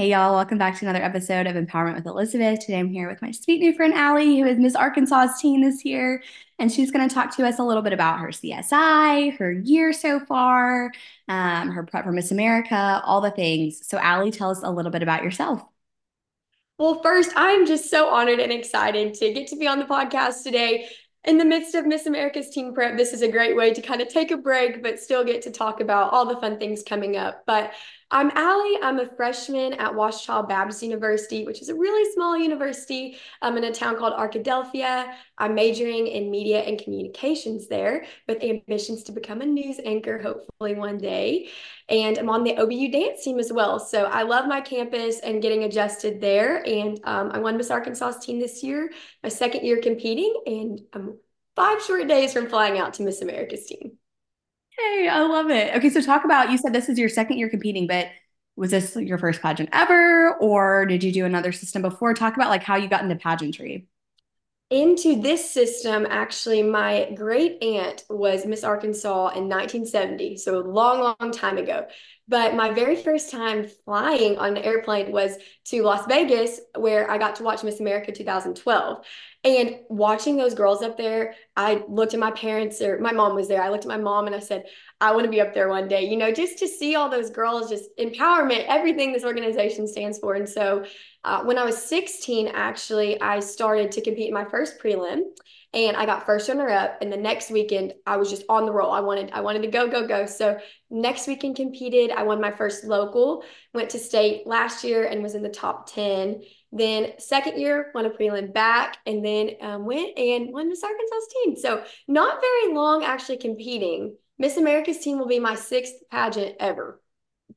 Hey, y'all, welcome back to another episode of Empowerment with Elizabeth. Today I'm here with my sweet new friend, Allie, who is Miss Arkansas's teen this year. And she's going to talk to us a little bit about her CSI, her year so far, um, her prep for Miss America, all the things. So, Allie, tell us a little bit about yourself. Well, first, I'm just so honored and excited to get to be on the podcast today. In the midst of Miss America's Teen Prep, this is a great way to kind of take a break, but still get to talk about all the fun things coming up. But I'm Allie. I'm a freshman at Ouachita Baptist University, which is a really small university I'm in a town called Arkadelphia. I'm majoring in media and communications there with ambitions to become a news anchor, hopefully one day. And I'm on the OBU dance team as well. So I love my campus and getting adjusted there. And um, I won Miss Arkansas's Teen this year, my second year competing, and I'm five short days from flying out to Miss America's Teen. Hey, I love it. Okay, so talk about you said this is your second year competing, but was this your first pageant ever, or did you do another system before? Talk about like how you got into pageantry. Into this system, actually, my great aunt was Miss Arkansas in 1970, so a long, long time ago. But my very first time flying on an airplane was to Las Vegas, where I got to watch Miss America 2012. And watching those girls up there, I looked at my parents, or my mom was there. I looked at my mom and I said, I want to be up there one day, you know, just to see all those girls, just empowerment, everything this organization stands for. And so uh, when I was 16, actually, I started to compete in my first prelim and I got first runner up. And the next weekend, I was just on the roll. I wanted, I wanted to go, go, go. So next weekend competed. I won my first local, went to state last year and was in the top 10. Then second year, won a prelim back, and then um, went and won Miss Arkansas Teen. So not very long actually competing. Miss America's Teen will be my sixth pageant ever.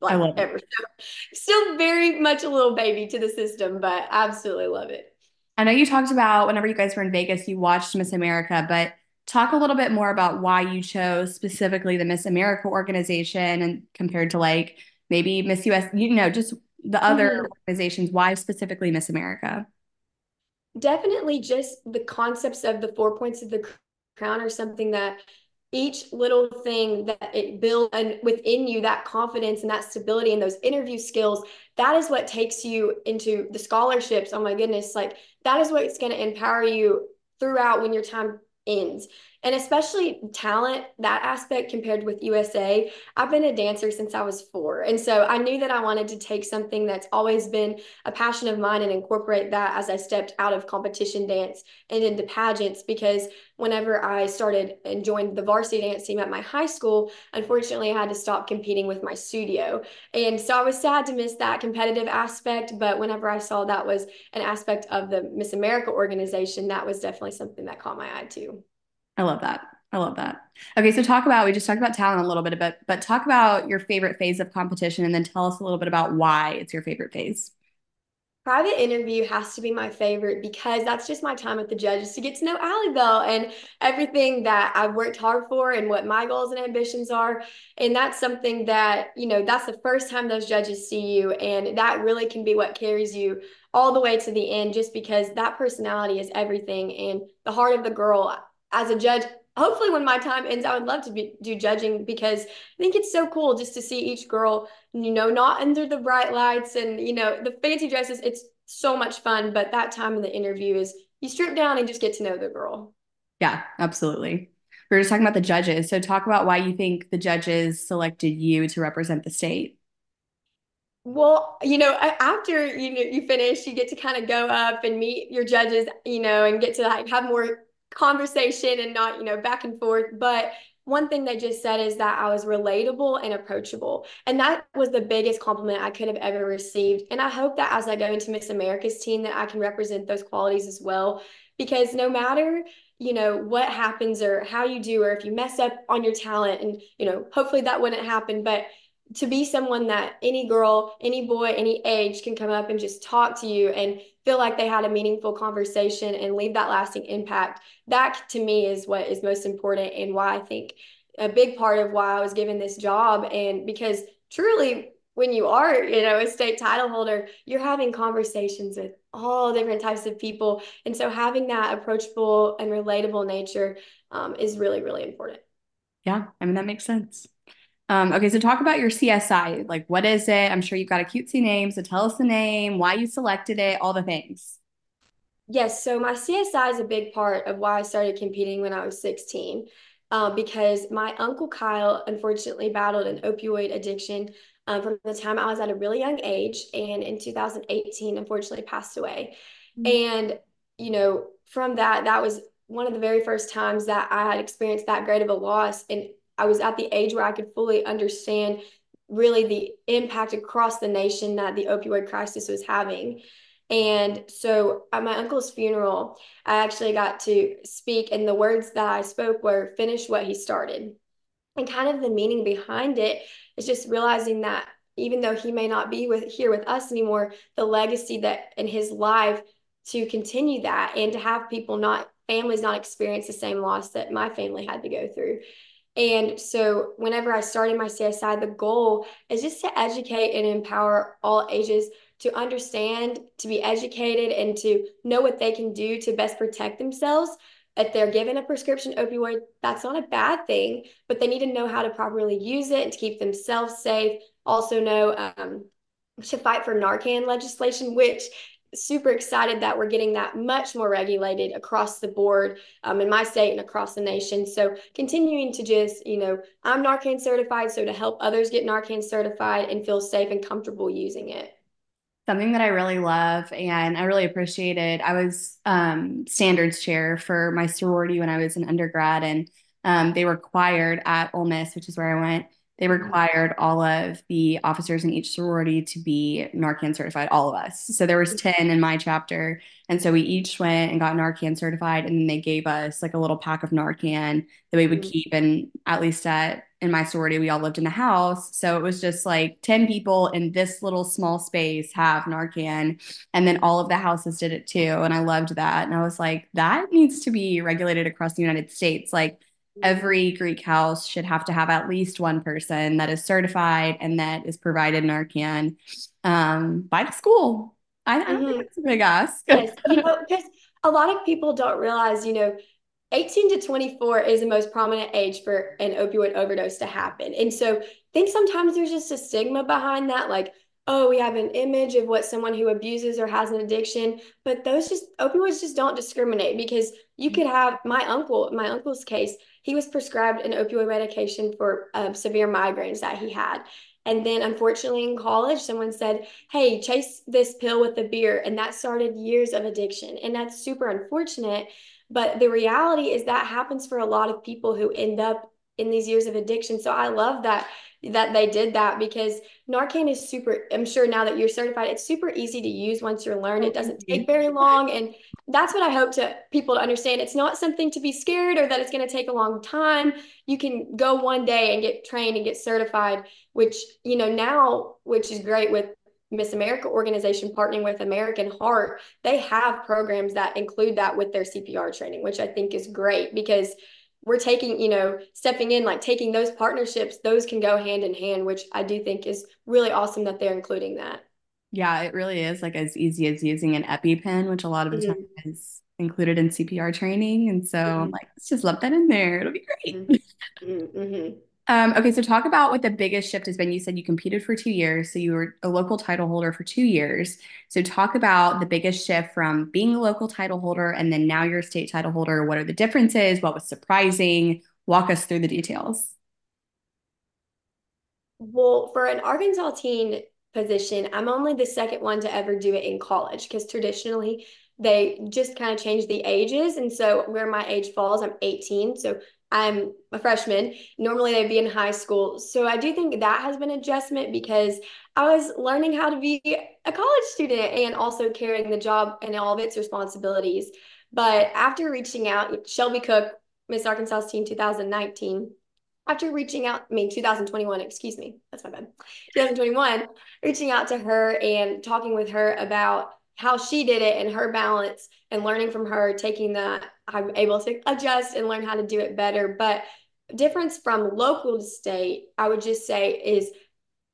Like I love ever. So still very much a little baby to the system, but absolutely love it. I know you talked about whenever you guys were in Vegas, you watched Miss America, but talk a little bit more about why you chose specifically the Miss America organization and compared to like maybe Miss US, you know, just the other mm-hmm. organizations, why specifically Miss America? Definitely just the concepts of the four points of the crown are something that each little thing that it builds and within you that confidence and that stability and those interview skills that is what takes you into the scholarships. Oh my goodness like that is what's going to empower you throughout when your time ends and especially talent that aspect compared with usa i've been a dancer since i was four. And so i knew that i wanted to take something that's always been a passion of mine and incorporate that as i stepped out of competition dance and into pageants because whenever i started and joined the varsity dance team at my high school unfortunately i had to stop competing with my studio. And so i was sad to miss that competitive aspect but whenever i saw that was an aspect of the miss america organization that was definitely something that caught my eye too I love that. I love that. Okay, so talk about we just talked about talent a little bit, but but talk about your favorite phase of competition and then tell us a little bit about why it's your favorite phase. Private interview has to be my favorite because that's just my time with the judges to get to know Allie Bell and everything that I've worked hard for and what my goals and ambitions are. And that's something that, you know, that's the first time those judges see you. And that really can be what carries you all the way to the end, just because that personality is everything. And the heart of the girl, as a judge, hopefully when my time ends, I would love to be, do judging because I think it's so cool just to see each girl, you know, not under the bright lights and, you know, the fancy dresses. It's so much fun. But that time in the interview is you strip down and just get to know the girl. Yeah, absolutely. We were just talking about the judges. So talk about why you think the judges selected you to represent the state. Well, you know, after you know you finish, you get to kind of go up and meet your judges, you know, and get to like have more conversation and not, you know, back and forth. But one thing they just said is that I was relatable and approachable. And that was the biggest compliment I could have ever received. And I hope that as I go into Miss America's Teen that I can represent those qualities as well. Because no matter, you know, what happens or how you do, or if you mess up on your talent, and, you know, hopefully that wouldn't happen, but to be someone that any girl, any boy, any age can come up and just talk to you and feel like they had a meaningful conversation and leave that lasting impact. That to me is what is most important and why I think a big part of why I was given this job. And because truly, when you are, you know, a state title holder, you're having conversations with all different types of people. And so having that approachable and relatable nature um, is really, really important. Yeah, I mean, that makes sense. Um, okay, so talk about your CSI. Like, what is it? I'm sure you've got a cutesy name, so tell us the name, why you selected it, all the things. Yes, so my CSI is a big part of why I started competing when I was 16, uh, because my uncle Kyle unfortunately battled an opioid addiction um, from the time I was at a really young age, and in 2018, unfortunately passed away. Mm-hmm. And, you know, from that, that was one of the very first times that I had experienced that great of a loss. And I was at the age where I could fully understand really the impact across the nation that the opioid crisis was having. And so at my uncle's funeral, I actually got to speak, and the words that I spoke were finish what he started. And kind of the meaning behind it is just realizing that even though he may not be with here with us anymore, the legacy that in his life to continue that and to have people not families not experience the same loss that my family had to go through. And so, whenever I started my CSI, the goal is just to educate and empower all ages to understand, to be educated, and to know what they can do to best protect themselves. If they're given a prescription opioid, that's not a bad thing, but they need to know how to properly use it and to keep themselves safe. Also, know um, to fight for Narcan legislation, which super excited that we're getting that much more regulated across the board um, in my state and across the nation. So continuing to just, you know, I'm Narcan certified, so to help others get Narcan certified and feel safe and comfortable using it. Something that I really love and I really appreciated. I was um, standards chair for my sorority when I was an undergrad, and um, they required at Ole Miss, which is where I went, they mm-hmm. required all of the officers in each sorority to be Narcan certified, all of us. So there was 10 in my chapter. And so we each went and got Narcan certified and then they gave us like a little pack of Narcan that we would mm-hmm. keep. And at least at in my sorority, we all lived in the house. So it was just like 10 people in this little small space have Narcan. And then all of the houses did it too. And I loved that. And I was like, that needs to be regulated across the United States. Like every Greek house should have to have at least one person that is certified and that is provided Narcan um, by the school. I, I don't mm-hmm. think it's a big ask. yes, you know, because a lot of people don't realize, you know, 18 to 24 is the most prominent age for an opioid overdose to happen. And so I think sometimes there's just a stigma behind that, like, oh, we have an image of what someone who abuses or has an addiction, but those just opioids just don't discriminate because you could have my uncle, my uncle's case, he was prescribed an opioid medication for uh, severe migraines that he had. And then, unfortunately, in college, someone said, Hey, chase this pill with the beer. And that started years of addiction. And that's super unfortunate. But the reality is that happens for a lot of people who end up in these years of addiction. So I love that that they did that because Narcan is super, I'm sure now that you're certified, it's super easy to use once you're learned. It doesn't mm-hmm. take very long. And that's what I hope to people to understand. It's not something to be scared or that it's going to take a long time. You can go one day and get trained and get certified, which, you know, now, which is great with Miss America organization partnering with American Heart, they have programs that include that with their CPR training, which I think is great because we're taking, you know, stepping in, like taking those partnerships, those can go hand in hand, which I do think is really awesome that they're including that. Yeah, it really is like as easy as using an EpiPen, which a lot of the mm-hmm. time is included in CPR training. And so mm-hmm. I'm like, let's just lump that in there. It'll be great. Mm-hmm. Um, okay, so talk about what the biggest shift has been. You said you competed for two years, so you were a local title holder for two years. So talk about the biggest shift from being a local title holder and then now you're a state title holder. What are the differences? What was surprising? Walk us through the details. Well, for an Arkansas teen position, I'm only the second one to ever do it in college because traditionally they just kind of change the ages. And so where my age falls, I'm 18. So I'm a freshman. Normally they'd be in high school. So I do think that has been adjustment because I was learning how to be a college student and also carrying the job and all of its responsibilities. But after reaching out, Shelby Cook, Miss Arkansas Teen 2019, after reaching out, I mean 2021, excuse me, that's my bad. 2021, reaching out to her and talking with her about how she did it and her balance and learning from her, taking that, I'm able to adjust and learn how to do it better. But difference from local to state, I would just say is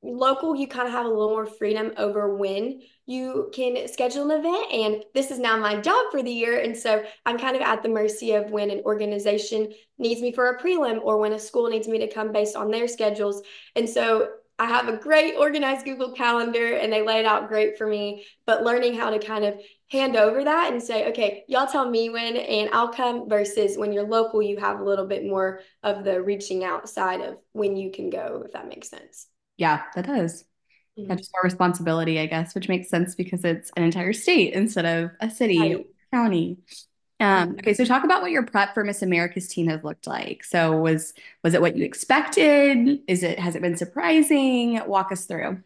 local, you kind of have a little more freedom over when you can schedule an event. And this is now my job for the year. And so I'm kind of at the mercy of when an organization needs me for a prelim or when a school needs me to come based on their schedules. And so I have a great organized Google Calendar and they lay it out great for me. But learning how to kind of hand over that and say, okay, y'all tell me when and I'll come versus when you're local, you have a little bit more of the reaching outside of when you can go, if that makes sense. Yeah, that does. Mm-hmm. Yeah, just more responsibility, I guess, which makes sense because it's an entire state instead of a city, right. county. Um, mm-hmm. okay, so talk about what your prep for Miss America's Teen has looked like. So was was it what you expected? Is it has it been surprising? Walk us through.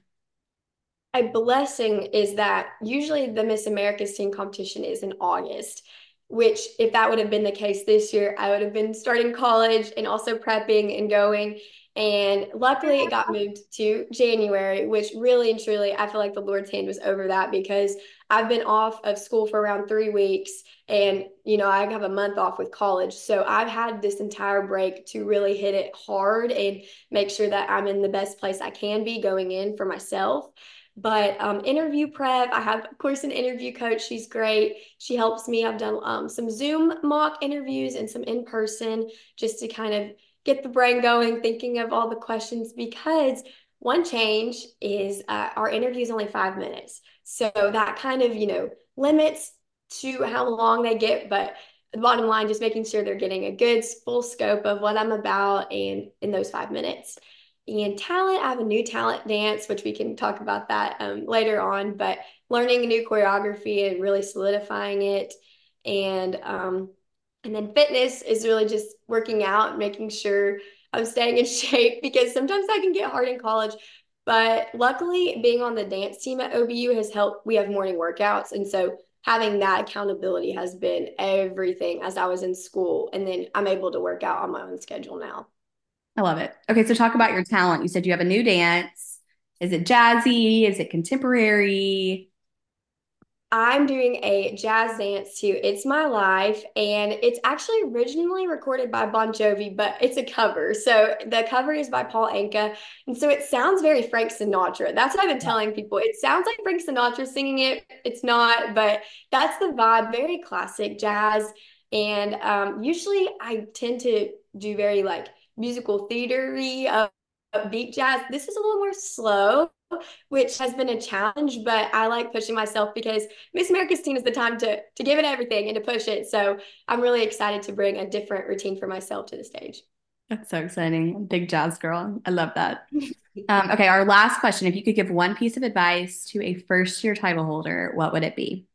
A blessing is that usually the Miss America's Teen competition is in August, which if that would have been the case this year, I would have been starting college and also prepping and going. And luckily, it got moved to January, which really and truly, I feel like the Lord's hand was over that because I've been off of school for around three weeks. And, you know, I have a month off with college. So I've had this entire break to really hit it hard and make sure that I'm in the best place I can be going in for myself. But um, interview prep, I have, of course, an interview coach. She's great. She helps me. I've done um, some Zoom mock interviews and some in person just to kind of get the brain going, thinking of all the questions because one change is uh, our interview is only five minutes. So that kind of, you know, limits to how long they get, but the bottom line, just making sure they're getting a good full scope of what I'm about and in those five minutes. And talent, I have a new talent dance, which we can talk about that um, later on, but learning a new choreography and really solidifying it. And um, and then fitness is really just working out, making sure I'm staying in shape because sometimes that can get hard in college. But luckily, being on the dance team at OBU has helped. We have morning workouts. And so having that accountability has been everything as I was in school. And then I'm able to work out on my own schedule now. I love it. Okay, so talk about your talent. You said you have a new dance. Is it jazzy? Is it contemporary? I'm doing a jazz dance to It's My Life, and it's actually originally recorded by Bon Jovi, but it's a cover. So the cover is by Paul Anka. And so it sounds very Frank Sinatra. That's what I've been telling people. It sounds like Frank Sinatra singing it. It's not, but that's the vibe, very classic jazz. And um, usually I tend to do very like musical theatery, uh, beat jazz. This is a little more slow which has been a challenge, but I like pushing myself because Miss America's Teen is the time to to give it everything and to push it. So I'm really excited to bring a different routine for myself to the stage. That's so exciting. Big jazz girl. I love that. um, okay, our last question. If you could give one piece of advice to a first year title holder, what would it be?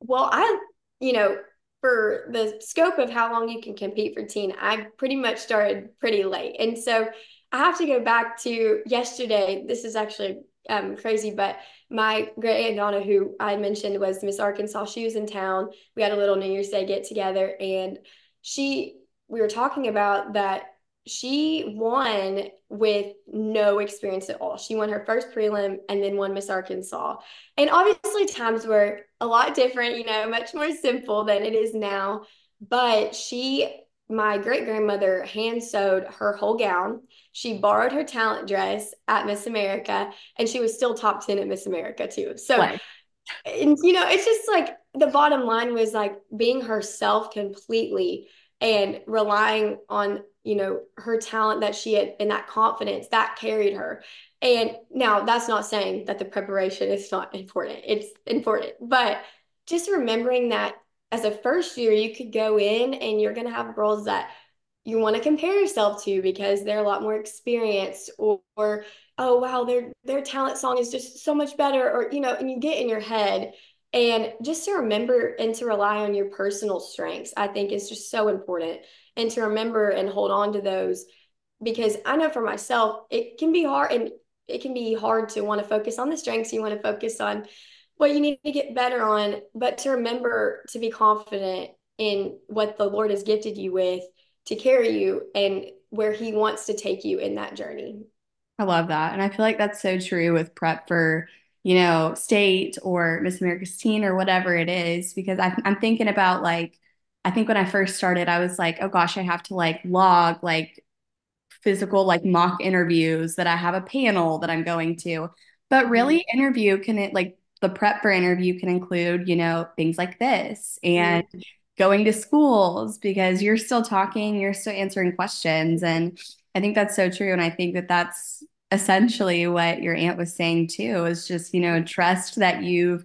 Well, I, you know, for the scope of how long you can compete for teen, I pretty much started pretty late. And so I have to go back to yesterday. This is actually um, crazy, but my great aunt Donna, who I mentioned was Miss Arkansas, she was in town. We had a little New Year's Day get together, and she, we were talking about that she won with no experience at all. She won her first prelim and then won Miss Arkansas. And obviously, times were a lot different, you know, much more simple than it is now. But she my great grandmother hand sewed her whole gown. She borrowed her talent dress at Miss America, and she was still top 10 at Miss America, too. So, and, you know, it's just like the bottom line was like being herself completely and relying on, you know, her talent that she had and that confidence that carried her. And now that's not saying that the preparation is not important, it's important, but just remembering that as a first year, you could go in and you're going to have girls that you want to compare yourself to because they're a lot more experienced or, or oh wow their their talent song is just so much better or you know and you get in your head. And just to remember and to rely on your personal strengths i think is just so important. And to remember and hold on to those because i know for myself it can be hard and it can be hard to want to focus on the strengths you want to focus on what you need to get better on, but to remember to be confident in what the Lord has gifted you with to carry you and where He wants to take you in that journey. I love that. And I feel like that's so true with prep for, you know, state or Miss America's teen or whatever it is, because I, I'm thinking about like, I think when I first started, I was like, oh gosh, I have to like log like physical like mock interviews that I have a panel that I'm going to. But really, mm-hmm. interview can it like the prep for interview can include, you know, things like this and mm-hmm. going to schools because you're still talking, you're still answering questions. And I think that's so true. And I think that that's essentially what your aunt was saying too is just, you know, trust that you've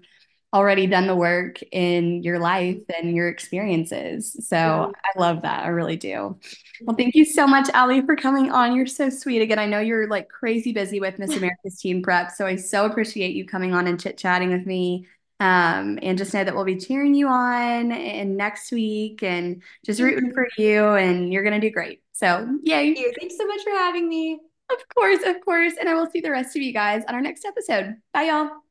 already done the work in your life and your experiences. So mm-hmm. I love that. I really do. Well, thank you so much, Allie, for coming on. You're so sweet. Again, I know you're like crazy busy with Miss America's Teen Prep. So I so appreciate you coming on and chit chatting with me. Um, and just know that we'll be cheering you on and next week and just rooting for you and you're gonna do great. So yay. Thank Thanks so much for having me. Of course, of course. And I will see the rest of you guys on our next episode. Bye, y'all.